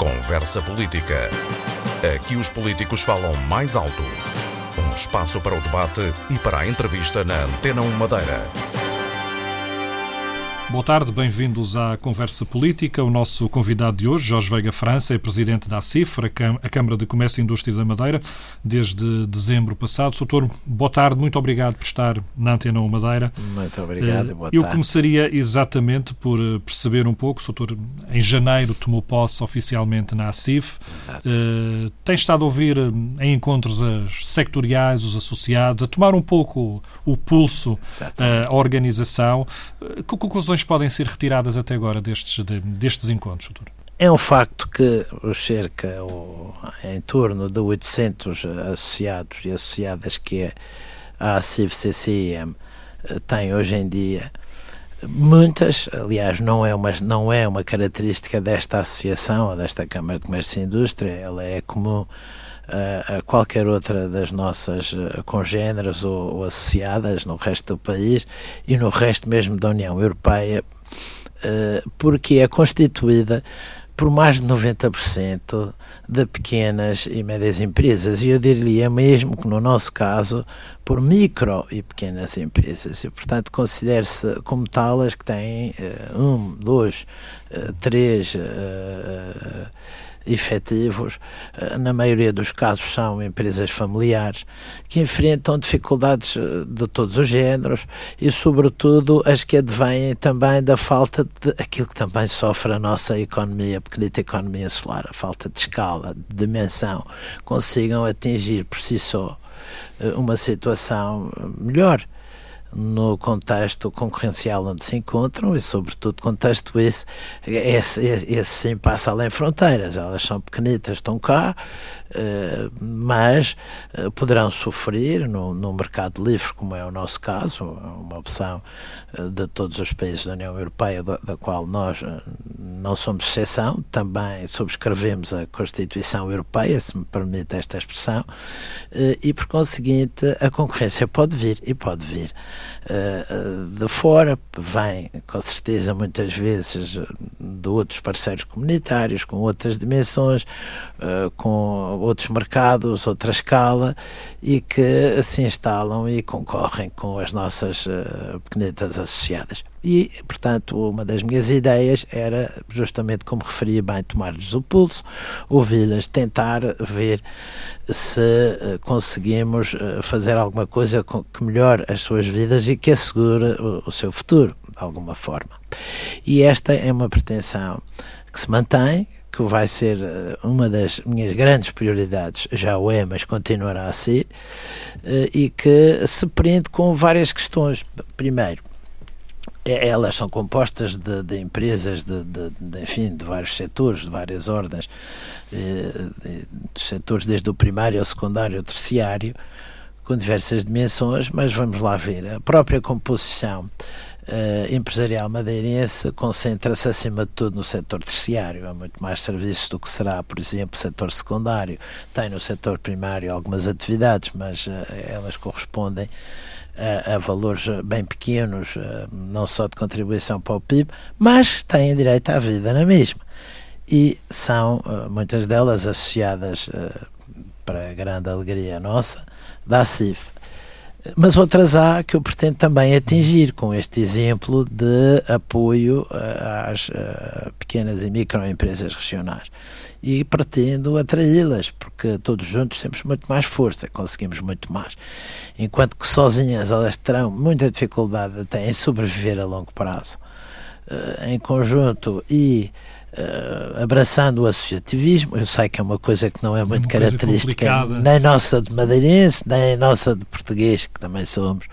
Conversa Política. Aqui os políticos falam mais alto. Um espaço para o debate e para a entrevista na Antena 1 Madeira. Boa tarde, bem-vindos à Conversa Política. O nosso convidado de hoje, Jorge Veiga França, é presidente da CIFRA, a Câmara de Comércio e Indústria da Madeira, desde dezembro passado. Doutor, boa tarde, muito obrigado por estar na Antena 1 Madeira. Muito obrigado, boa tarde. Eu começaria exatamente por eh, perceber um pouco, o doutor em janeiro tomou posse oficialmente na ACIF, Exato. Uh, tem estado a ouvir eh, em encontros sectoriais, os associados, a tomar um pouco o pulso à organização. Que conclusões conclusões podem ser retiradas até agora destes, destes encontros, doutor? É um facto que cerca, ou, em torno de 800 associados e associadas que é a CIV-CCIM eh, tem hoje em dia, muitas, aliás, não é, uma, não é uma característica desta associação ou desta Câmara de Comércio e Indústria, ela é comum a, qualquer outra das nossas eh, congêneres ou, ou, associadas no resto do país e no resto mesmo da União Europeia, eh, porque é constituída por mais de 90% de pequenas e médias empresas. E eu diria mesmo que, no nosso caso, por micro e pequenas empresas. E, portanto, considere-se como tal as que têm uh, um, dois, três. Uh, efetivos, eh, na maioria dos casos são empresas familiares, que enfrentam dificuldades eh, de todos os géneros e, sobretudo, as que advêm também da falta de aquilo que também sofre a nossa economia, a pequenita economia insular, a falta de escala, de dimensão, consigam atingir por si só eh, uma situação melhor no contexto concorrencial onde se encontram e, sobretudo, contexto esse, esse, esse sim passa além fronteiras. Elas são pequenitas, estão cá, mas eh, poderão sofrer no mercado livre, como é o nosso caso, uma opção eh, de todos os países da União Europeia, da, da qual nós não somos exceção, também subscrevemos a Constituição Europeia, se me permite esta expressão, e por conseguinte a concorrência pode vir e pode vir. De fora, vem com certeza muitas vezes de outros parceiros comunitários, com outras dimensões, com outros mercados, outra escala e que se instalam e concorrem com as nossas uh, pequenetas associadas. E, portanto, uma das minhas ideias era, justamente como referia bem, tomar-lhes o pulso, ouvi-las, tentar ver se uh, conseguimos uh, fazer alguma coisa que melhore as suas vidas e que assegure o, o seu futuro, de alguma forma. E esta é uma pretensão que se mantém, que vai ser eh, uma das minhas grandes prioridades, já o é, mas continuará a ser, eh, e que se prende com várias questões. Primeiro, elas são compostas de, de empresas de, de, de, enfim, de vários setores, de várias ordens, eh, de setores desde o primário ao secundário ao terciário, com diversas dimensões, mas vamos lá ver. A própria composição uh, empresarial madeirense concentra-se acima de tudo no setor terciário, há muito mais serviços do que será, por exemplo, o setor secundário. Tem no setor primário algumas atividades, mas uh, elas correspondem a, a, valores bem pequenos, não só de contribuição para o PIB, mas têm direito à vida na mesma. E são muitas delas associadas, para grande alegria nossa, da CIF mas outras há que eu pretendo também atingir com este exemplo de apoio eh, às uh, pequenas e microempresas regionais. E pretendo atraí-las, porque todos juntos temos muito mais força, conseguimos muito mais. Enquanto que sozinhas elas terão muita dificuldade até em sobreviver a longo prazo. Uh, em conjunto e uh, abraçando o associativismo. Eu sei que é uma coisa que não é muito é característica nem nossa de madeirense, nem nossa de português, que também somos,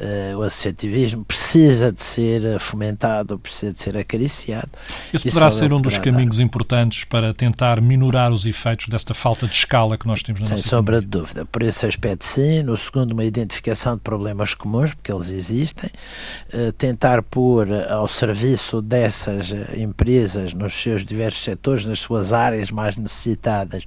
uh, o associativismo precisa de ser eh, fomentado, precisa de ser acariciado. Esse poderá ser um dos caminhos dar. importantes para tentar minorar os efeitos desta falta de escala que nós temos na Sem nossa sombra de dúvida. Por esse aspecto, sim. No segundo, uma identificação de problemas comuns, porque eles existem. Uh, tentar pôr ao serviço dessas empresas, nos seus diversos setores, nas suas áreas mais necessitadas,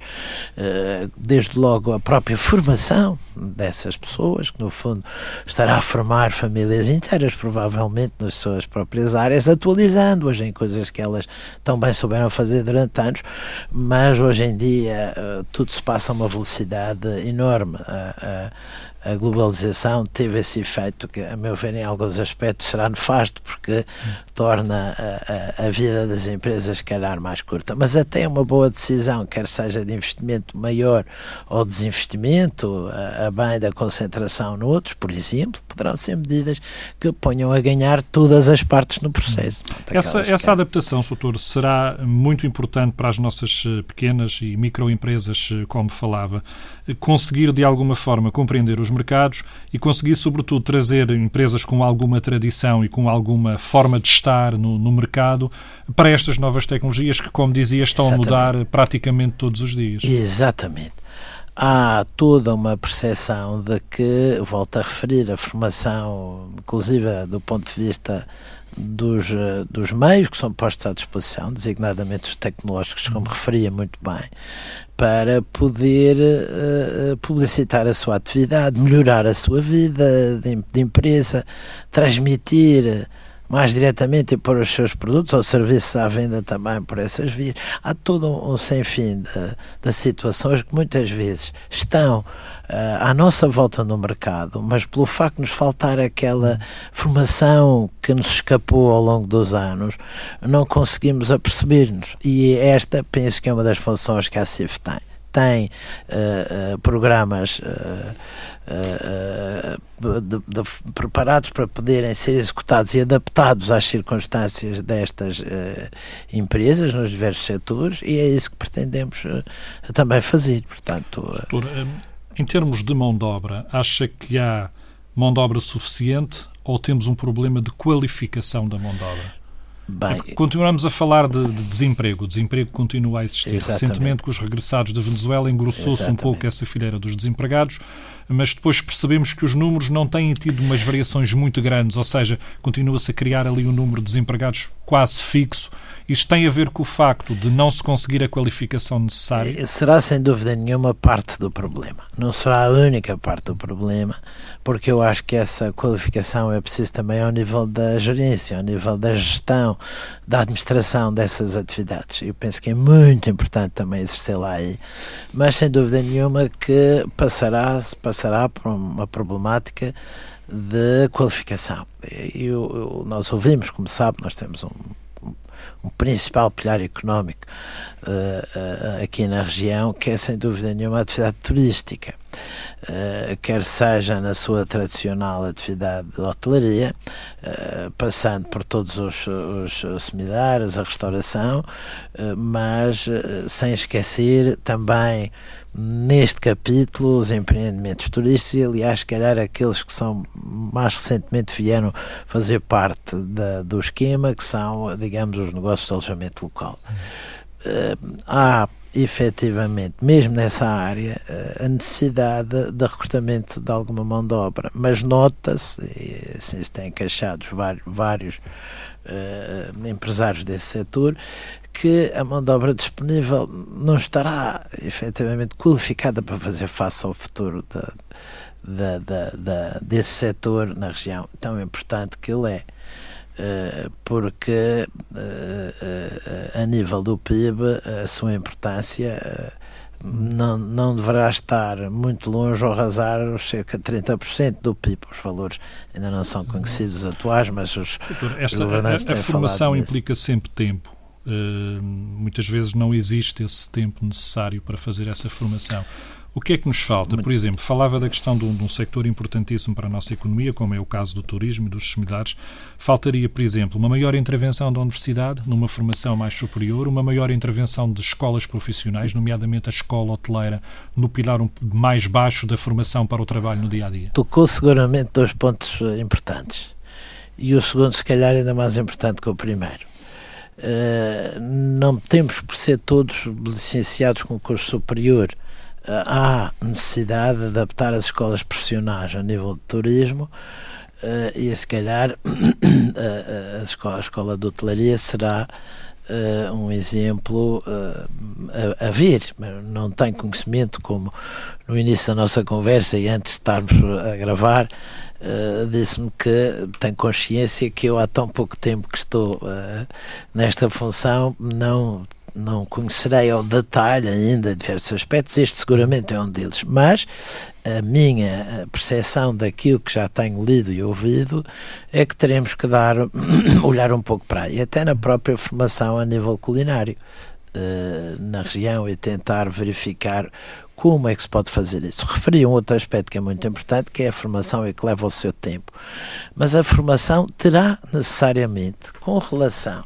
uh, desde logo a própria formação dessas pessoas, que no fundo estará a formar famílias inteiras, provavelmente nas suas próprias áreas, atualizando-as em coisas que elas tão bem souberam fazer durante anos, mas hoje em dia uh, tudo se passa a uma velocidade enorme. A globalização teve esse efeito que, a meu ver, em alguns aspectos será nefasto, porque hum. torna a, a, a, vida das empresas, calhar, mais curta. Mas até uma boa decisão, quer seja de investimento maior ou desinvestimento, a, a bem da concentração noutros, por exemplo, poderão ser medidas que ponham a ganhar todas as partes no processo. Hum. Essa, essa adaptação, Soutor, será muito importante para as nossas pequenas e microempresas, eh, como falava, conseguir de alguma forma compreender os mercados e conseguir, sobretudo, trazer empresas com alguma tradição e com alguma forma de estar no, no mercado para estas novas tecnologias que, como dizia, estão Exatamente. a mudar praticamente todos os dias. Exatamente há toda uma percepção de que, volto a referir, a formação, inclusive do ponto de vista dos, eh, dos meios que são postos à disposição, designadamente os tecnológicos, como referia muito bem, para poder uh, publicitar a sua atividade, melhorar a sua vida de, de empresa, transmitir mais diretamente pôr os seus produtos ou serviços à venda também por essas vias. Há todo um, um sem fim de, de situações que muitas vezes estão uh, à nossa volta no mercado, mas pelo facto de nos faltar aquela formação que nos escapou ao longo dos anos, não conseguimos aperceber-nos. E esta, penso que é uma das funções que a CIF tem tem uh, programas uh, de, de, preparados para poderem ser executados e adaptados às circunstâncias destas empresas nos diversos setores e é isso que pretendemos também fazer. Portanto, Doutor, em termos de mão de obra, acha que há mão de obra suficiente ou temos um problema de qualificação da mão de obra? Bem, Continuamos a falar de, de, desemprego. O desemprego continua a existir. Exatamente. Recentemente, com os regressados da Venezuela, engrossou-se um pouco essa fileira dos desempregados, mas depois percebemos que os números não têm tido umas variações muito grandes, ou seja, continua-se a criar ali um número de desempregados quase fixo. Isto tem a ver com o facto de não se conseguir a qualificação necessária? Será sem dúvida nenhuma parte do problema. Não será a única parte do problema, porque eu acho que essa qualificação é preciso também ao nível da gerência, ao nível da gestão, da administração dessas atividades. Eu penso que é muito importante também existir lá aí, mas sem dúvida nenhuma que passará, passará por uma problemática de qualificação. E eu, nós ouvimos, como sabe, nós temos um um principal pilar económico uh, uh, aqui na região, que é sem dúvida nenhuma a atividade turística. Uh, quer seja na sua tradicional atividade de hotelaria, passando por todos os, os, os similares, a restauração, mas sem esquecer também neste capítulo os empreendimentos turísticos e aliás, se calhar aqueles que são mais recentemente vieram fazer parte da, do esquema, que são, digamos, os negócios de alojamento local. Uh, há efetivamente, mesmo nessa área, eh, a necessidade de recrutamento de alguma mão de obra, mas nota-se, e assim se têm queixado vários, vários uh, empresários desse setor, que a mão de obra disponível não estará efetivamente qualificada para fazer face ao futuro da, da, da, da desse setor na região tão importante que ele é. Uh, porque uh, uh, a nível do PIB a sua importância não, não deverá estar muito longe ou arrasar os cerca de 30% do PIB. Os valores ainda não são conhecidos atuais, mas os, Esta, governantes a, a, a formação implica sempre tempo. Uh, muitas vezes não existe esse tempo necessário para fazer essa formação. O que é que nos falta? Por exemplo, falava da questão de um, de um, sector importantíssimo para a nossa economia, como é o caso do turismo e dos similares. Faltaria, por exemplo, uma maior intervenção da universidade numa formação mais superior, uma maior intervenção de escolas profissionais, nomeadamente a escola hoteleira, no pilar um, mais baixo da formação para o trabalho no dia a dia. Tocou seguramente dois pontos eh, importantes. E o segundo, se calhar, ainda mais importante que o primeiro Uh, não temos por ser todos licenciados com curso superior. Uh, há necessidade de adaptar as escolas profissionais a nível de turismo uh, e, se calhar, a, escola, a escola de hotelaria será Uh, um exemplo uh, a, a, ver, mas não tenho conhecimento, como no início da nossa conversa e antes de estarmos a gravar, uh, disse-me que tem consciência que eu há tão pouco tempo que estou uh, nesta função não não conhecerei ao detalhe ainda diversos aspectos, este seguramente é um deles, mas a minha percepção daquilo que já tenho lido e ouvido é que teremos que dar, olhar um pouco para aí, até na própria formação a nível culinário eh, na região e tentar verificar como é que se pode fazer isso. Referi um outro aspecto que é muito importante, que é a formação e que leva o seu tempo. Mas a formação terá necessariamente, com relação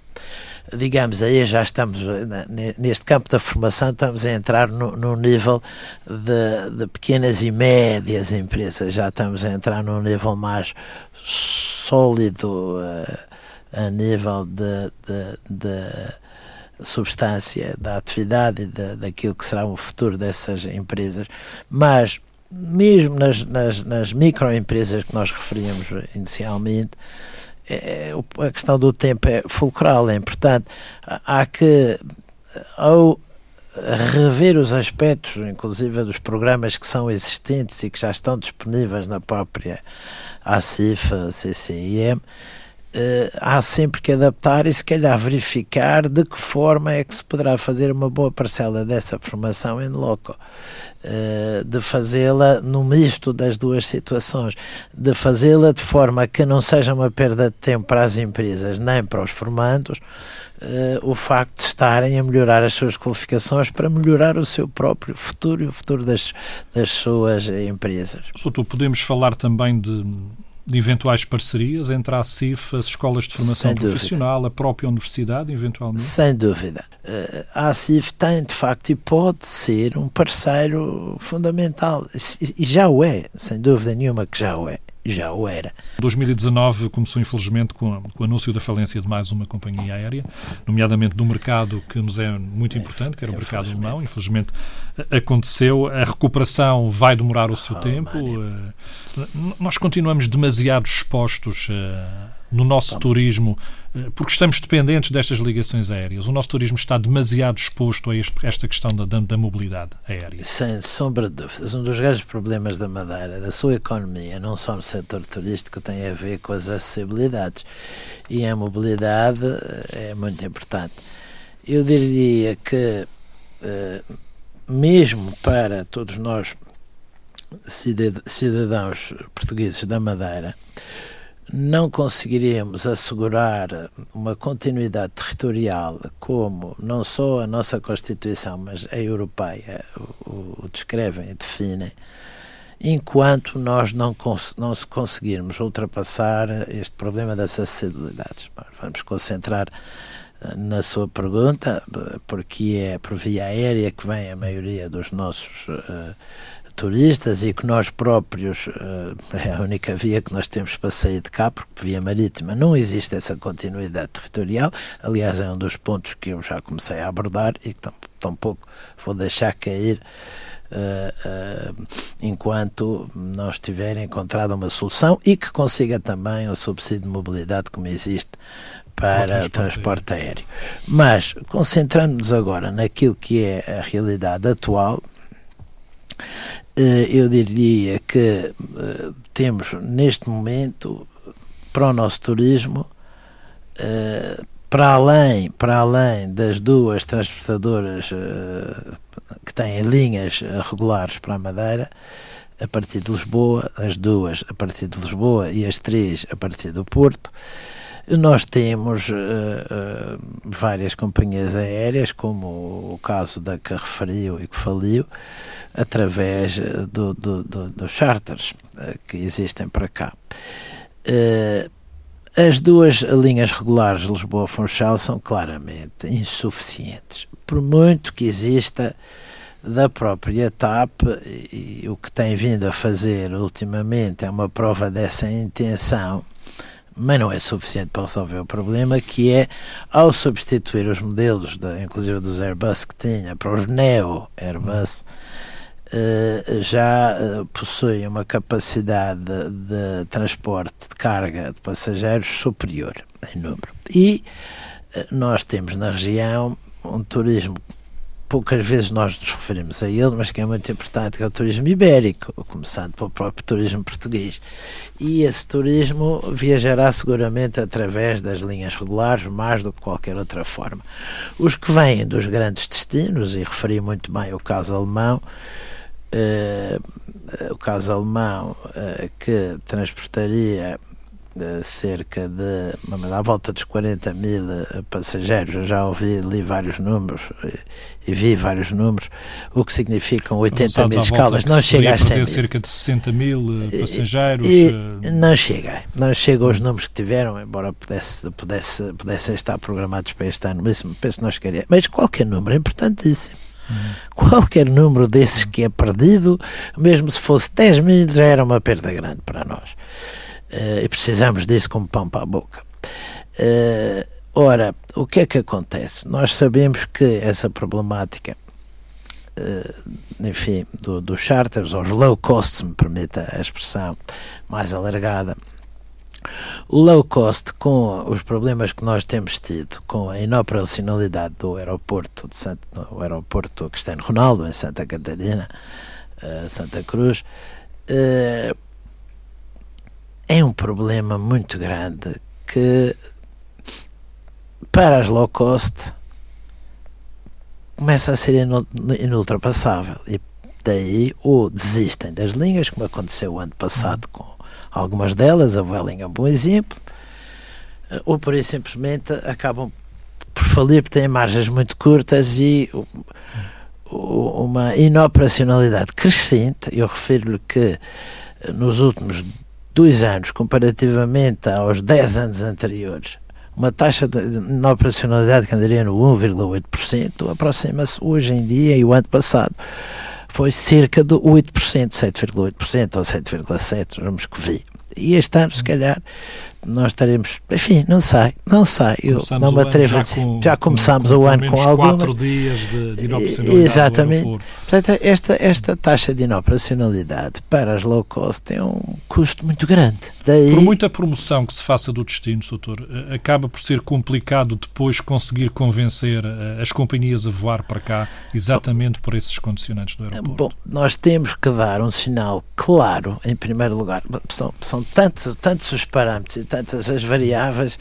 digamos, aí já estamos neste campo da formação, estamos a entrar no, no nível de, de, pequenas e médias empresas, já estamos a entrar num nível mais sólido uh, a nível de, de, de substância da atividade e da, daquilo que será o futuro dessas empresas, mas mesmo nas, nas, nas microempresas que nós referíamos inicialmente, é, é a questão do tempo é fulcral, é importante. Há que, ao rever os aspectos, inclusive dos programas que são existentes e que já estão disponíveis na própria ACIF, CCIM, Uh, há sempre que adaptar e se calhar verificar de que forma é que se poderá fazer uma boa parcela dessa formação em loco. Uh, de fazê-la no misto das duas situações, de fazê-la de forma que não seja uma perda de tempo para as empresas nem para os formandos, uh, o facto de estarem a melhorar as suas qualificações para melhorar o seu próprio futuro e o futuro das, das suas empresas. Soutor, podemos falar também de de eventuais parcerias entre a CIF, as escolas de formação profissional, a própria universidade, eventualmente? Sem dúvida. Eh, a CIF tem, de facto, e pode ser um parceiro fundamental. E já o é, sem dúvida nenhuma que já o é já o era. 2019 começou, infelizmente, com, com, o anúncio da falência de mais uma companhia aérea, nomeadamente do mercado que nos é muito importante, que era o mercado alemão. Infelizmente aconteceu. A recuperação vai demorar o seu oh, tempo. Eh, nós continuamos demasiado expostos uh, no nosso turismo, eh, porque estamos dependentes destas ligações aéreas. O nosso turismo está demasiado exposto a esta questão da, da, mobilidade aérea. Sem sombra de dúvidas. Um dos grandes problemas da Madeira, da sua economia, não só no setor turístico, tem a ver com as acessibilidades. E a mobilidade eh, é muito importante. Eu diria que, eh, mesmo para todos nós, cidadãos portugueses da Madeira, não conseguiremos assegurar uma continuidade territorial como não só a nossa Constituição, mas a europeia o, o descrevem e definem, enquanto nós não, cons não conseguirmos ultrapassar este problema das acessibilidades. Vamos concentrar eh, na sua pergunta, porque é por via aérea que vem a maioria dos nossos uh, turistas e que nós próprios uh, é a única via que nós temos para sair de cá, porque via marítima não existe essa continuidade territorial. Aliás, é um dos pontos que eu já comecei a abordar e que tampouco vou deixar cair. Uh, uh, enquanto não estiver encontrada uma solução e que consiga também o subsídio de mobilidade como existe para o transporte, transporte aéreo. Mas concentrando-nos agora naquilo que é a realidade atual, eh, eu diria que eh, temos neste momento para o nosso turismo eh, para além, para além das duas transportadoras que têm linhas regulares para a Madeira, a partir de Lisboa, as duas a partir de Lisboa e as três a partir do Porto, nós temos uh, uh, várias companhias aéreas, como o caso da que referiu e que faliu, através eh, dos do, do, do charters uh, que existem para cá. as duas linhas regulares Lisboa-Funchal são claramente insuficientes, por muito que exista da própria TAP e, e o que tem vindo a fazer ultimamente é uma prova dessa intenção mas não é suficiente para resolver o problema, que é ao substituir os modelos, de, inclusive dos Airbus que tinha, para os Neo Airbus, uh, já uh, possui uma capacidade de, de, transporte de carga de passageiros superior em número. E uh, nós temos na região um turismo poucas vezes nós nos referimos a ele, mas que é muito importante, que é o turismo ibérico, começando pelo próprio turismo português. E esse turismo viajará seguramente através das linhas regulares, mais do que qualquer outra forma. Os que vêm dos grandes destinos, e referi muito bem o caso alemão, uh, o caso alemão uh, que transportaria de cerca de à volta dos 40 mil eh, passageiros. Eu já ouvi, li vários números eh, e vi vários números, o que significam 80 mil escalas. Não chega a 100 mil. cerca de 60 mil eh, passageiros. E, e não chega, não chega aos números que tiveram, embora pudesse, pudesse, pudessem estar programados para este ano, mas penso que não chegaria. Mas qualquer número é importantíssimo. Uhum. Qualquer número desses que é perdido, mesmo se fosse 10 mil, já era uma perda grande para nós. Uh, e precisamos disso como pão para a boca. Uh, ora, o que é que acontece? Nós sabemos que essa problemática, uh, enfim, do, dos charters, os low cost, se me permita a expressão mais alargada, o low cost, com os problemas que nós temos tido com a inoperacionalidade do aeroporto de Santo, o aeroporto Cristiano Ronaldo, em Santa Catarina, Santa Cruz, é um problema muito grande que para as low cost começa a ser inultrapassável e daí ou desistem das linhas, como aconteceu ano passado com algumas delas, a Vueling é um bom exemplo, ou por isso simplesmente acabam por falir porque têm margens muito curtas e uma inoperacionalidade crescente. Eu refiro-lhe que nos últimos dois anos, comparativamente aos 10 anos anteriores, uma taxa de, de operacionalidade que andaria no 1,8%, aproxima-se hoje em dia e o ano passado foi cerca de 8%, 7,8% ou 7,7%, vamos que vi. E este ano, se calhar, nós estaremos, enfim, não sei, não sei, eu não me atrevo a dizer. Já começámos com, com, o ano com, com algumas. quatro dias de, de inoperacionalidade. Exatamente. Portanto, esta, esta taxa de inoperacionalidade para as low cost tem um custo muito grande. Daí... Por muita promoção que se faça do destino, doutor, eh, acaba por ser complicado depois conseguir convencer eh, as companhias a voar para cá exatamente por esses condicionantes do aeroporto. Bom, nós temos que dar um sinal claro, em primeiro lugar. São, são tantos, tantos os parâmetros tantas as variáveis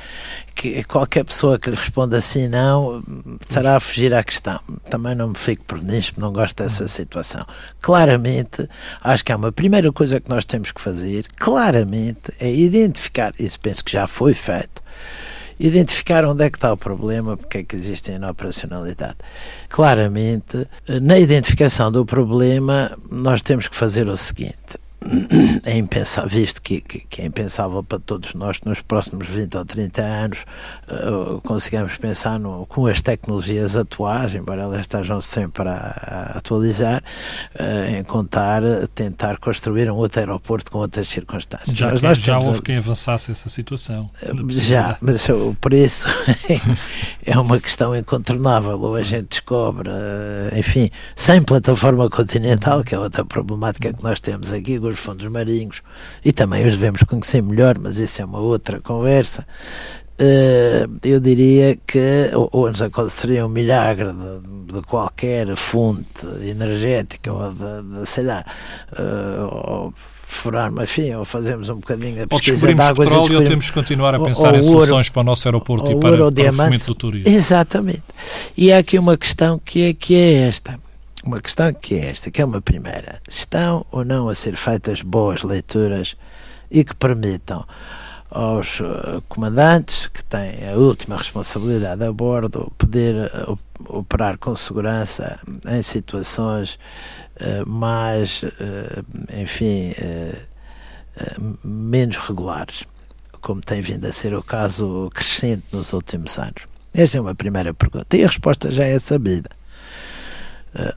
que qualquer pessoa que lhe responda assim não estará a fugir à questão. Também não me fico por nisto, não gosto dessa situação. Claramente, acho que há uma primeira coisa que nós temos que fazer, claramente, é identificar, isso penso que já foi feito, identificar onde é que está o problema, porque é que existe inoperacionalidade. Claramente, na identificação do problema, nós temos que fazer o seguinte: é impensável, visto que, que, que, é impensável para todos nós que nos próximos 20 ou 30 anos uh, consigamos pensar no, com as tecnologias atuais, embora elas estejam sempre a, a atualizar, uh, em contar, tentar construir um outro aeroporto com outras circunstâncias. Já, mas nós já houve a... quem avançasse essa situação. Uh, já, mas o preço é uma questão incontornável, ou a gente descobre, enfim, sem plataforma continental, que é outra problemática que nós temos aqui, os fundos marinhos, e também os devemos conhecer melhor, mas isso é uma outra conversa. Uh, eu diria que ou, nos aconteceria um milagre de, de, qualquer fonte energética ou de, de sei lá, uh, ou furar, mas enfim, ou fazemos um bocadinho a pesquisa de águas petróleo, ou temos que continuar a pensar em soluções para o nosso aeroporto e para, para o fomento do turismo. Exatamente. E há aqui uma questão que é, que é esta uma questão que é esta, que é uma primeira. Estão ou não a ser feitas boas leituras e que permitam aos uh, comandantes que têm a última responsabilidade a bordo poder uh, operar com segurança em situações uh, mais, enfim, menos regulares, como tem vindo a ser o caso crescente nos últimos anos? Esta é uma primeira pergunta e a resposta já é sabida eh,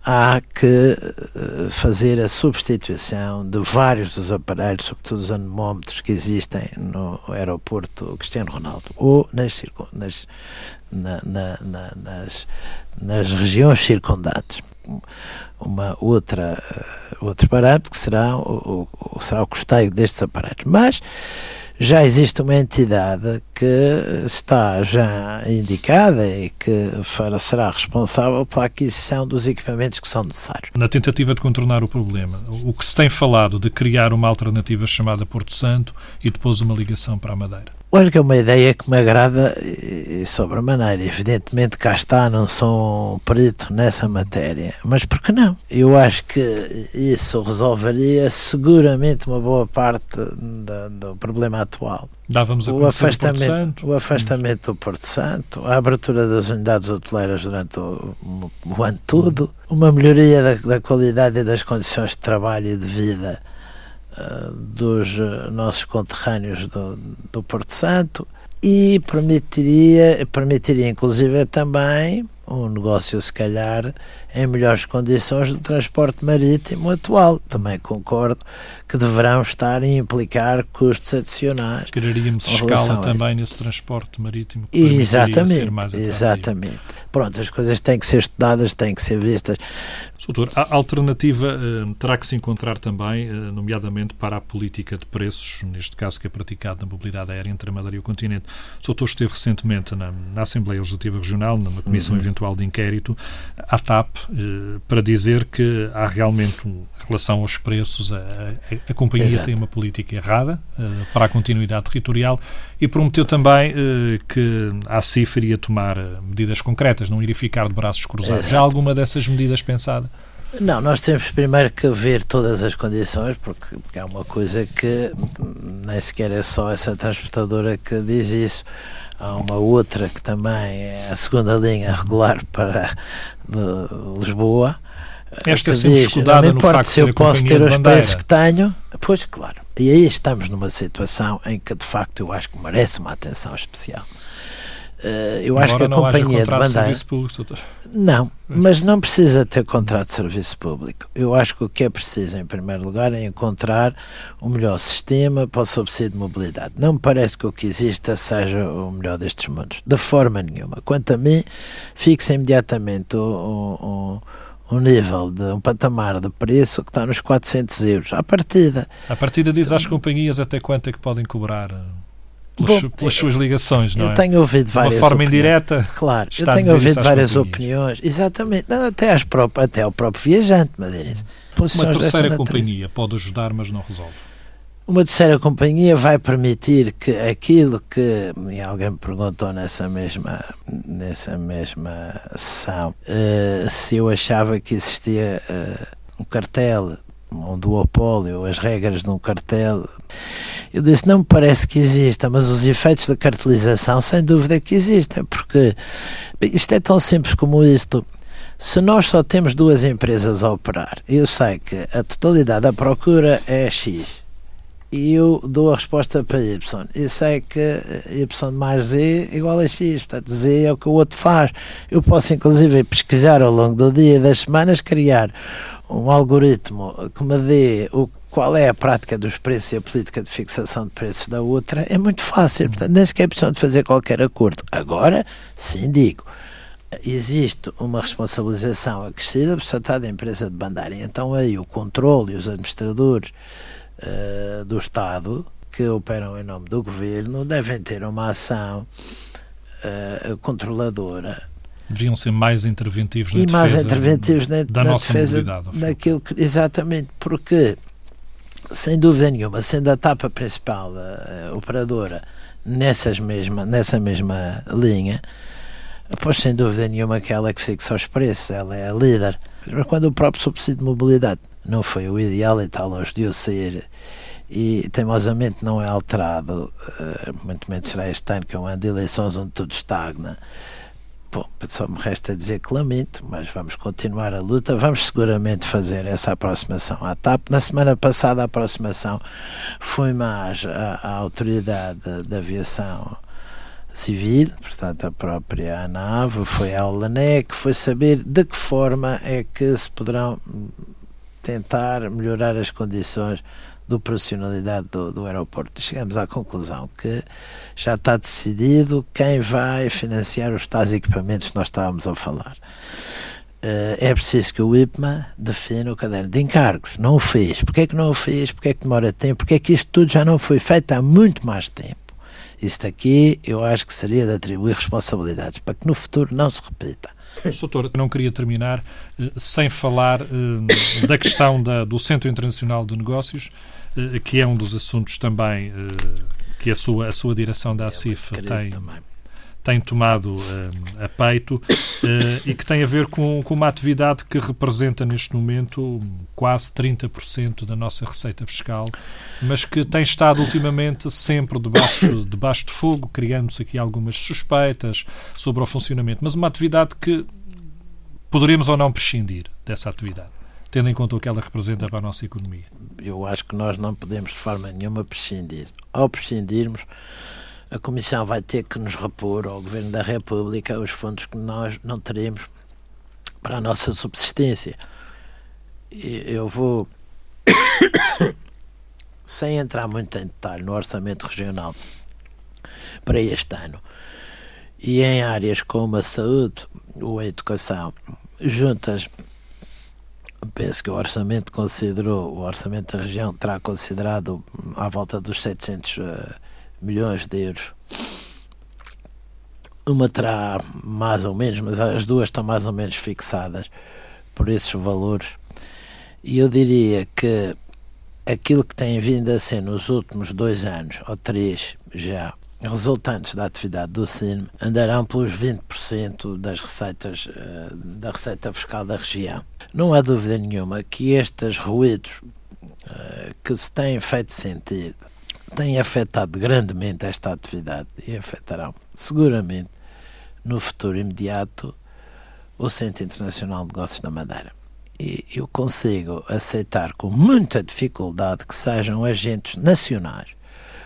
há que eh, fazer a substituição de vários dos aparelhos, sobretudo os anemómetros que existem no aeroporto Cristiano Ronaldo ou nas, nas, na, na, na, nas, nas regiões circundantes. Uma outra, eh, outro parâmetro que será o, o, será o custeio destes aparelhos. Mas já existe uma entidade que está já indicada e que será responsável pela aquisição dos equipamentos que são necessários. Na tentativa de contornar o problema, o que se tem falado de criar uma alternativa chamada Porto Santo e depois uma ligação para a Madeira? Olha que é uma ideia que me agrada e sobre a maneira. Evidentemente cá está, não sou um perito nessa matéria, mas por que não? Eu acho que isso resolveria seguramente uma boa parte da, do problema atual. Dávamos a o afastamento, o, o afastamento do Porto Santo, a abertura das unidades hoteleiras durante o, o ano todo, uma melhoria da, da qualidade e das condições de trabalho e de vida uh, dos uh, nossos conterrâneos do, do Porto Santo e permitiria, permitiria inclusive também um negócio, se calhar, em melhores condições do transporte marítimo atual. Também concordo que deverão estar a implicar custos adicionais. Quereríamos escala também nesse transporte marítimo. Exatamente, exatamente. Pronto, as coisas têm que ser estudadas, têm que ser vistas. Doutor, a alternativa eh, terá que se encontrar também, eh, nomeadamente para a política de preços, neste caso que é praticada na mobilidade aérea entre a Madeira e o continente. O doutor esteve recentemente na, na Assembleia Legislativa Regional, numa comissão uhum. eventual de inquérito, à TAP, para dizer que há realmente, em relação aos preços, a, a, a companhia Exato. tem uma política errada uh, para a continuidade territorial e prometeu também uh, que a CIF iria tomar medidas concretas, não iria ficar de braços cruzados. Exato. Já alguma dessas medidas pensada? Não, nós temos primeiro que ver todas as condições, porque é uma coisa que nem sequer é só essa transportadora que diz isso. Há uma outra que também é a segunda linha regular para Lisboa. Esta que sempre diz, escudada não importa se eu posso ter os preços que tenho, pois claro. E aí estamos numa situação em que de facto eu acho que merece uma atenção especial. Uh, eu Agora acho que a companhia de bandeira. De público, não, mas não precisa ter contrato de serviço público. Eu acho que o que é preciso, em primeiro lugar, é encontrar o melhor sistema para o subsídio de mobilidade. Não me parece que o que exista seja o melhor destes mundos, de forma nenhuma. Quanto a mim, fixe imediatamente o, o, o nível de um patamar de preço que está nos 400 euros à partida. À partida diz às companhias até quanto é que podem cobrar pelas, Bom, pelas suas ligações, não eu é? tenho ouvido várias De uma forma opiniões. indireta. Claro, eu tenho ouvido várias opiniões, exatamente, não, até, às próprias, até ao próprio viajante madeirense. Uma terceira companhia pode ajudar, mas não resolve. Uma terceira companhia vai permitir que aquilo que alguém me perguntou nessa mesma nessa mesma sessão uh, se eu achava que existia uh, um cartel um duopólio, as regras de um cartel. Eu disse, não me parece que exista, mas os efeitos da cartelização, sem dúvida que existem, porque isto é tão simples como isto. Se nós só temos duas empresas a operar, eu sei que a totalidade da procura é X e eu dou a resposta para Y. Eu sei que Y mais Z igual a X, portanto Z é o que o outro faz. Eu posso inclusive pesquisar ao longo do dia e das semanas, criar um algoritmo que me dê o qual é a prática dos preços e a política de fixação de preços da outra, é muito fácil. Portanto, nem sequer é preciso de fazer qualquer acordo. Agora, sim digo, existe uma responsabilização acrescida por tratar da empresa de bandeira. Então aí o controle e os administradores uh, do Estado que operam em nome do governo devem ter uma ação uh, controladora Deviam ser mais interventivos na e defesa mais interventivos na, da na nossa defesa mobilidade. Daquilo que, exatamente, porque, sem dúvida nenhuma, sendo a etapa principal a, a operadora nessas mesma, nessa mesma linha, pois sem dúvida nenhuma que ela é que fixa os preços, ela é a líder. Mas quando o próprio subsídio de mobilidade não foi o ideal e está longe de o sair e teimosamente não é alterado, uh, muito menos será este ano que é um ano de eleições onde tudo estagna, Bom, só me resta dizer que lamento, mas vamos continuar a luta. Vamos seguramente fazer essa aproximação à TAP. Na semana passada, a aproximação foi mais à, à Autoridade da Aviação Civil, portanto, a própria ANAV, foi ao LANEC, foi saber de que forma é que se poderão tentar melhorar as condições de operacionalidade do, do aeroporto. Chegamos à conclusão que já está decidido quem vai financiar os tais equipamentos que nós estávamos a falar. Uh, é preciso que o IPMA defina o caderno de encargos. Não o fez. Porquê é que não o fez? Porquê é que demora tempo? Porquê é que isto tudo já não foi feito há muito mais tempo? Isto aqui eu acho que seria de atribuir responsabilidades para que no futuro não se repita. Doutor, não queria terminar eh, sem falar eh, da questão da, do Centro Internacional de Negócios, eh, que é um dos assuntos também que a sua, a sua direção da ACIF tem, tem tomado a peito e que tem a ver com, com uma atividade que representa neste momento quase 30% da nossa receita fiscal, mas que tem estado ultimamente sempre debaixo, debaixo de fogo, criando-se aqui algumas suspeitas sobre o funcionamento, mas uma atividade que poderíamos ou não prescindir dessa atividade, tendo em conta o que ela representa para a nossa economia? Eu acho que nós não podemos de forma nenhuma prescindir. Ao prescindirmos, a Comissão vai ter que nos repor ao Governo da República os fundos que nós não teremos para a nossa subsistência. Eu vou, sem entrar muito em detalhe no orçamento regional para este ano, e em áreas como a saúde ou a educação, juntas, penso que o orçamento considerou, o orçamento da região terá considerado à volta dos 700 uh, eh, milhões de euros. Uma terá mais ou menos, mas as duas estão mais ou menos fixadas por esses valores. E eu diria que aquilo que tem vindo a ser nos últimos dois anos, ou três já, resultantes da atividade do CINM andarão pelos 20% das receitas eh, da receita fiscal da região. Não há dúvida nenhuma que estes ruídos eh, que se têm feito sentir têm afetado grandemente esta atividade e afetarão seguramente no futuro imediato o Centro Internacional de Negócios da Madeira. E eu consigo aceitar com muita dificuldade que sejam agentes nacionais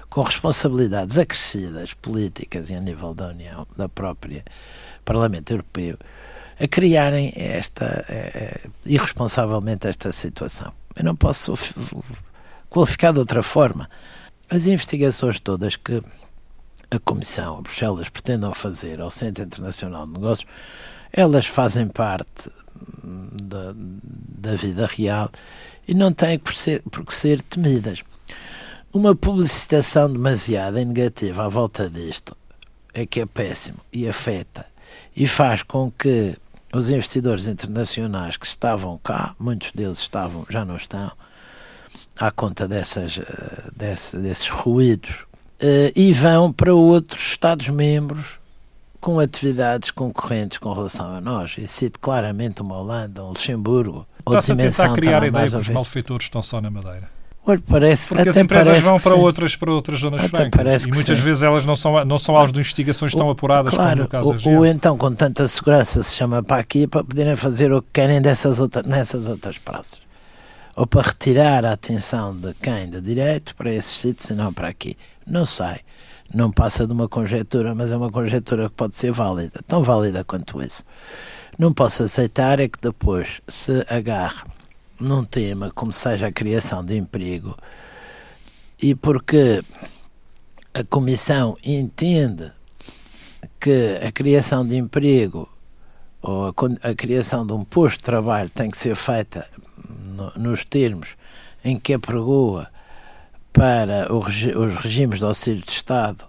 com responsabilidades acrescidas políticas e a nível da União, da própria Parlamento Europeu, a criarem esta é, irresponsavelmente esta situação. Eu não posso qualificar de outra forma. As investigações todas que a Comissão, a Bruxelas, pretendam fazer ao Centro Internacional de Negócios, elas fazem parte da, da vida real e não têm por, ser, por que ser temidas. Uma publicitação demasiada negativa à volta disto é que é péssimo e afeta e faz com que os investidores internacionais que estavam cá, muitos deles estavam, já não estão, à conta dessas, eh, desse, desses ruídos, uh, e vão para outros Estados-membros com atividades concorrentes com relação a nós. E cito claramente uma Holanda, um Luxemburgo. Está-se a tentar criar a ideia que os malfeitores estão só na Madeira. Olha, parece, Porque as empresas vão para outras, para outras zonas até francas e muitas sim. vezes elas não são, não são alvos de investigações tão apuradas claro, como no caso da Ou então com tanta segurança se chama para aqui para poderem fazer o que querem dessas outras, nessas outras praças. Ou para retirar a atenção de quem? De direito para esses sítios e não para aqui. Não sei. Não passa de uma conjectura, mas é uma conjectura que pode ser válida. Tão válida quanto isso. Não posso aceitar é que depois se agarre num tema como seja a criação de emprego e porque a Comissão entende que a criação de emprego ou a, a criação de um posto de trabalho tem que ser feita no, nos termos em que apregoa para os regimes de auxílio de Estado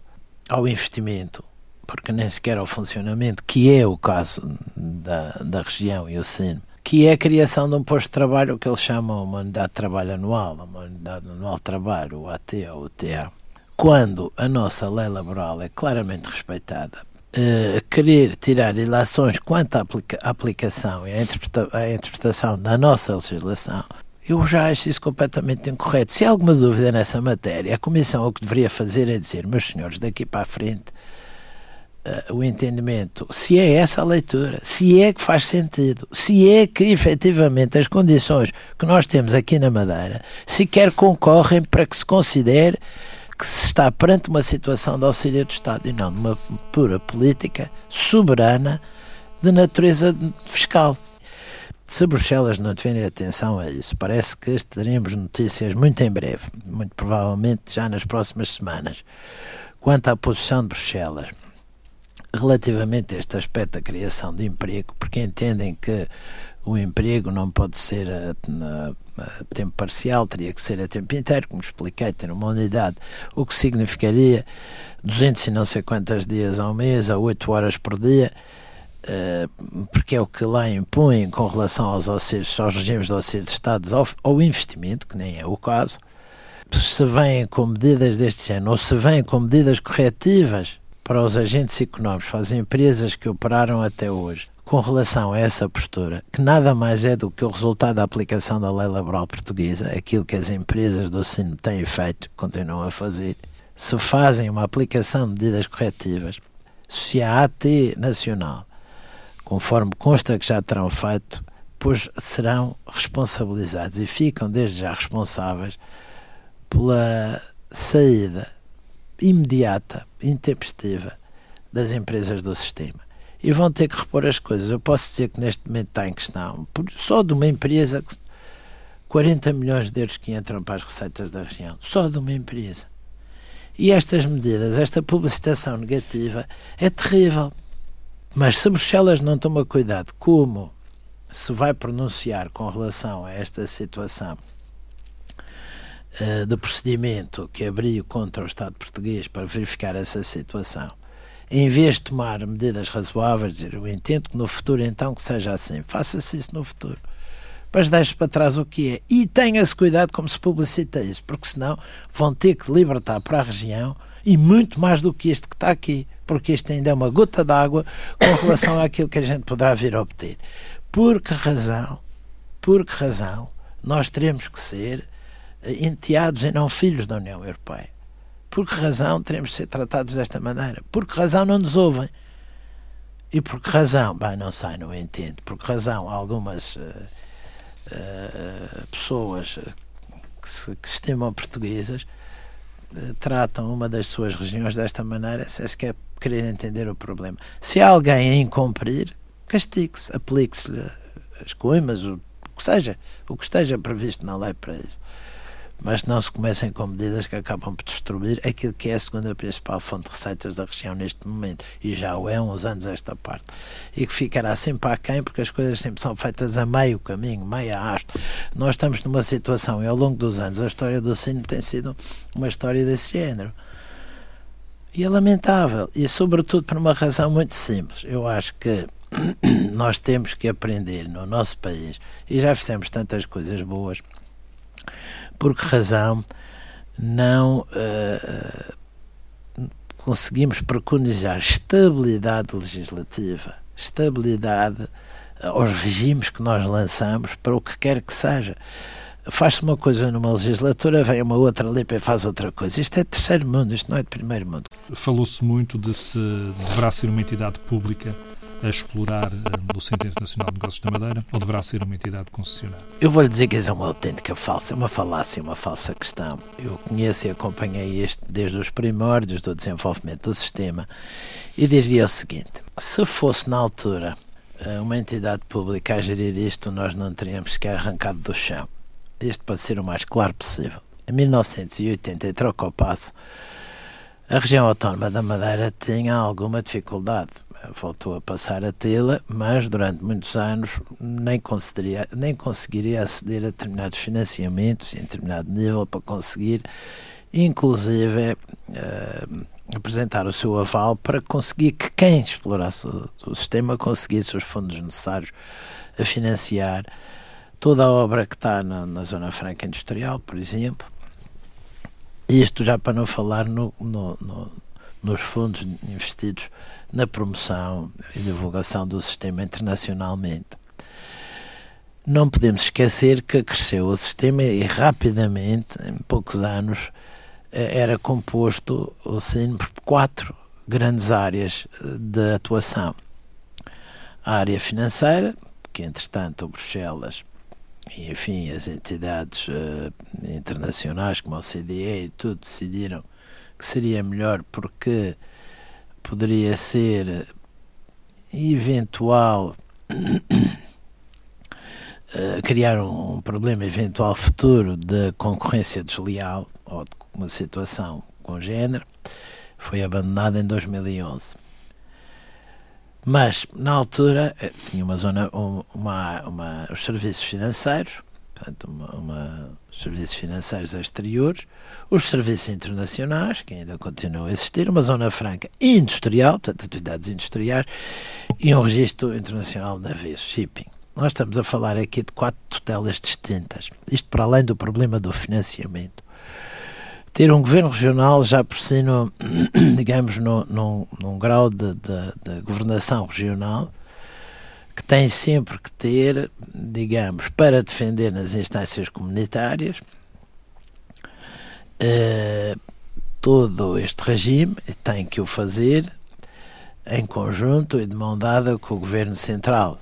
ao investimento, porque nem sequer ao funcionamento, que é o caso da, da região e o CIN, que é a criação de um posto de trabalho, que eles chamam uma unidade de trabalho anual, uma unidade anual de trabalho, o AT ou o TA. Quando a nossa lei laboral é claramente respeitada, eh, querer tirar ilações quanto à aplica aplicação e à, interpreta à interpretação da nossa legislação, eu já acho isso completamente incorreto. Se há alguma dúvida nessa matéria, a Comissão o que deveria fazer é dizer, meus senhores, daqui para a frente, uh, o entendimento, se é essa a leitura, se é que faz sentido, se é que efetivamente as condições que nós temos aqui na Madeira sequer concorrem para que se considere que se está perante uma situação de auxílio do Estado e não de uma pura política soberana de natureza fiscal. Se Bruxelas não tiver atenção a isso, parece que teremos notícias muito em breve, muito provavelmente já nas próximas semanas, quanto à posição de Bruxelas relativamente a este aspecto da criação de emprego, porque entendem que o emprego não pode ser a, a, a, tempo parcial, teria que ser a tempo inteiro, como expliquei, ter uma unidade, o que significaria 200 e não sei quantos dias ao mês, a 8 horas por dia, uh, porque é o que lá impõem com relação aos, auxílios, aos regimes de auxílio de Estados ao investimento, que nem é o caso. Se vêm com medidas deste género, ou se vêm com medidas corretivas para os agentes económicos, para as empresas que operaram até hoje, com relação a essa postura, que nada mais é do que o resultado da aplicação da lei laboral portuguesa, aquilo que as empresas do sino têm feito, continuam a fazer, se fazem uma aplicação de medidas corretivas, se a AT nacional, conforme consta que já terão feito, pois serão responsabilizados e ficam desde já responsáveis pela saída imediata, intempestiva das empresas do sistema e vão ter que repor as coisas. Eu posso dizer que neste momento está em questão, só de uma empresa, 40 milhões de euros que entram para as receitas da região, só de uma empresa. E estas medidas, esta publicitação negativa é terrível. Mas se Bruxelas não toma cuidado como se vai pronunciar com relação a esta situação uh, de procedimento que abriu contra o Estado português para verificar essa situação, em vez de tomar medidas razoáveis, dizer eu entendo que no futuro então que seja assim, faça-se isso no futuro. Mas deixe para trás o que é. E tenha-se cuidado como se publicita isso, porque senão vão ter que libertar para a região e muito mais do que este que está aqui, porque este ainda é uma gota d'água com relação àquilo que a gente poderá vir a obter. Por que razão, por que razão nós teremos que ser eh, enteados e não filhos da União Europeia? Por que razão teremos de ser tratados desta maneira? Por que razão não nos ouvem? E por que razão? Bem, não sei, não entendo. Por que razão algumas uh, uh, pessoas que se, que se estimam portuguesas uh, tratam uma das suas regiões desta maneira, se é sequer querer entender o problema. Se há alguém a incumprir, castigue-se, aplique-se-lhe as coimas, o que seja, o que esteja previsto na lei para isso mas não se comecem com medidas que acabam por destruir aquilo que é a segunda principal fonte de receitas da região neste momento, e já o é uns anos esta parte, e que ficará sempre aquém, porque as coisas sempre são feitas a meio caminho, meio hasto. Nós estamos numa situação, e ao longo dos anos, a história do sino tem sido uma história desse género. E é lamentável, e sobretudo por uma razão muito simples. Eu acho que nós temos que aprender no nosso país, e já fizemos tantas coisas boas, por que razão não uh, conseguimos preconizar estabilidade legislativa, estabilidade aos regimes que nós lançamos para o que quer que seja. Faz-se uma coisa numa legislatura, vem uma outra limpa e faz outra coisa. Isto é terceiro mundo, isto não é de primeiro mundo. Falou-se muito de se deverá ser uma entidade pública a explorar no eh, Centro Internacional de Negócios da Madeira ou deverá ser uma entidade concessionária? Eu vou lhe dizer que isso é uma autêntica falsa, uma falácia, uma falsa questão. Eu conheço e acompanhei isto desde os primórdios do desenvolvimento do sistema e diria o seguinte: se fosse na altura eh, uma entidade pública a gerir isto, nós não teríamos sequer arrancado do chão. Isto pode ser o mais claro possível. Em 1980, em troca ao passo, a região autónoma da Madeira tinha alguma dificuldade voltou a passar a tê-la, mas durante muitos anos nem, conseguiria, nem conseguiria aceder a determinados financiamentos em determinado nível para conseguir, inclusive, uh, apresentar o seu aval para conseguir que quem explorasse o, o sistema conseguisse os fundos necessários a financiar toda a obra que está na, na Zona Franca Industrial, por exemplo. Isto já para não falar no, no, no nos fundos investidos na promoção e divulgação do sistema internacionalmente. Não podemos esquecer que cresceu o sistema e rapidamente, em poucos anos, eh, era composto o SIN por quatro grandes áreas eh, de atuação. A área financeira, que entretanto Bruxelas e enfim as entidades uh, internacionais como a OCDE e tudo decidiram que seria melhor porque poderia ser eventual eh, criar um problema eventual futuro de concorrência desleal ou de uma situação com género foi abandonada em 2011. Mas, na altura, eh, tinha uma zona, uma, uma, os serviços financeiros, portanto, uma, uma, os serviços financeiros exteriores, os serviços internacionais, que ainda continuam a existir, uma zona franca industrial, portanto, atividades industriais, e um registro internacional de navios, shipping. Nós estamos a falar aqui de quatro tutelas distintas, isto para além do problema do financiamento ter um governo regional já por si, no, digamos, no, num, num grau de, de, de, governação regional, que tem sempre que ter, digamos, para defender nas instâncias comunitárias eh, todo este regime, tem que o fazer em conjunto e de mão dada com o governo central.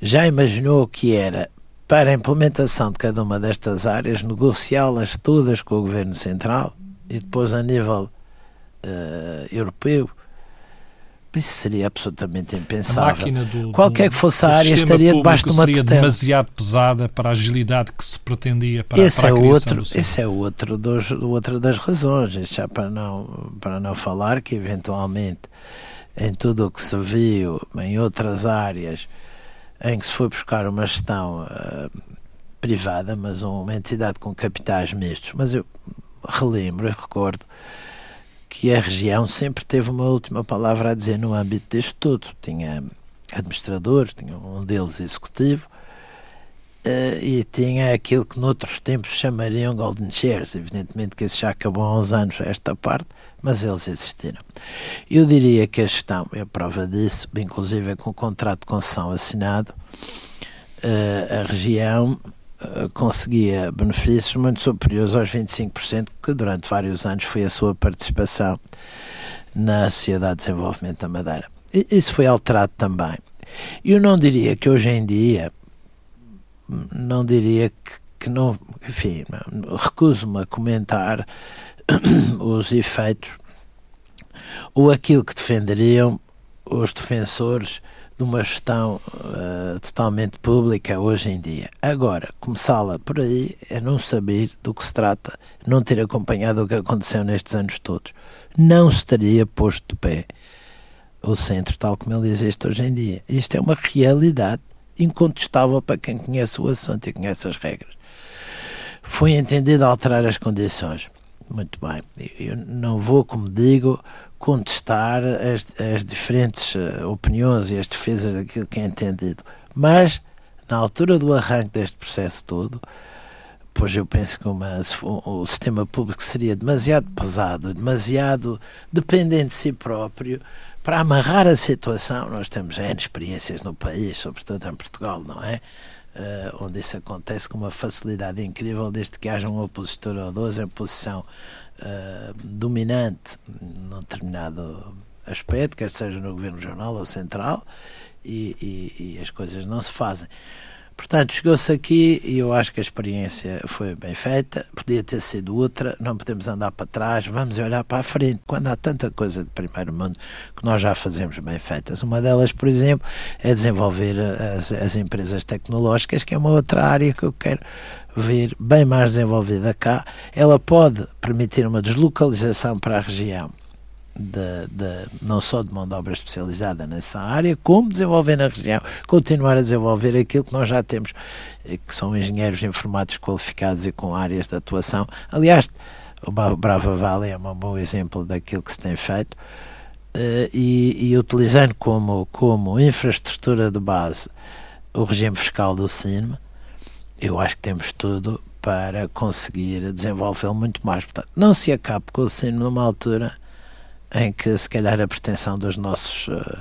Já imaginou que era para a implementação de cada uma destas áreas, negociá-las todas com o Governo Central e depois a nível uh, europeu. Isso seria absolutamente impensável. Do, Qualquer que fosse a área estaria debaixo de uma seria tutela. demasiado pesada para a agilidade que se pretendia para, esse para a é outro, Esse é outro dos, outra das razões. Já para não, para não falar que, eventualmente, em tudo o que se viu, em outras áreas, em que se foi buscar uma gestão uh, privada, mas uma entidade com capitais mistos. Mas eu relembro e recordo que a região sempre teve uma última palavra a dizer no âmbito deste tudo. Tinha administradores, tinha um deles executivo, uh, e tinha aquilo que noutros tempos chamariam Golden Shares. Evidentemente que isso já acabou há uns anos, esta parte, mas eles existiram. Eu diria que a gestão é a prova disso, inclusive com o contrato de concessão assinado, uh, a região conseguia benefícios muito superiores aos 25%, que durante vários anos foi a sua participação na Sociedade de Desenvolvimento da Madeira. Isso foi alterado também. Eu não diria que hoje em dia não diria que, que não, enfim, recuso-me a comentar os efeitos ou aquilo que defenderiam os defensores de uma gestão uh, totalmente pública hoje em dia. Agora, começá-la por aí é não saber do que se trata, não ter acompanhado o que aconteceu nestes anos todos. Não se teria posto de pé o centro tal como ele existe hoje em dia. Isto é uma realidade incontestável para quem conhece o assunto e conhece as regras. Foi entendido alterar as condições. Muito bem. Eu não vou, como digo, contestar as, as diferentes uh, opiniões e as defesas daquilo que é entendido. Mas, na altura do arranque deste processo todo, pois eu penso que uma, o sistema público seria demasiado pesado, demasiado dependente de si próprio para amarrar a situação, nós temos N experiências no país, sobretudo em Portugal, não é? Uh, onde isso acontece com uma facilidade incrível, desde que haja um opositor ou dois em posição uh, dominante num determinado aspecto, quer seja no governo regional ou central, e, e, e as coisas não se fazem. Portanto, chegou-se aqui e eu acho que a experiência foi bem feita, podia ter sido outra, não podemos andar para trás, vamos olhar para a frente, quando há tanta coisa de primeiro mundo que nós já fazemos bem feitas. Uma delas, por exemplo, é desenvolver as, as empresas tecnológicas, que é uma outra área que eu quero ver bem mais desenvolvida cá. Ela pode permitir uma deslocalização para a região de, de, não só de mão de obra especializada nessa área, como desenvolver na região, continuar a desenvolver aquilo que nós já temos, eh, que são engenheiros informáticos qualificados e com áreas de atuação. Aliás, o Brava Valley é um bom exemplo daquilo que se tem feito. Uh, e, e, utilizando como, como infraestrutura de base o regime fiscal do CINME, eu acho que temos tudo para conseguir desenvolvê-lo muito mais. Portanto, não se acabe com o CINME numa altura em que se calhar a pretensão dos nossos uh,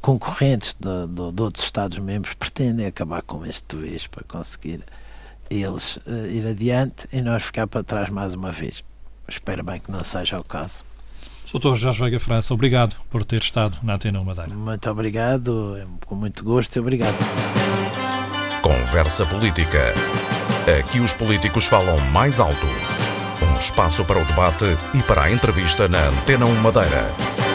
concorrentes de, de, de, outros Estados-membros pretendem acabar com este vez para conseguir eles uh, ir adiante e nós ficar para trás mais uma vez. Espero bem que não seja o caso. Doutor Jorge Veiga França, obrigado por ter estado na Antena Madeira. Muito obrigado, com muito gosto e obrigado. Conversa Política. Aqui os políticos falam mais alto. Um espaço para o debate e para a entrevista na Antena 1 Madeira.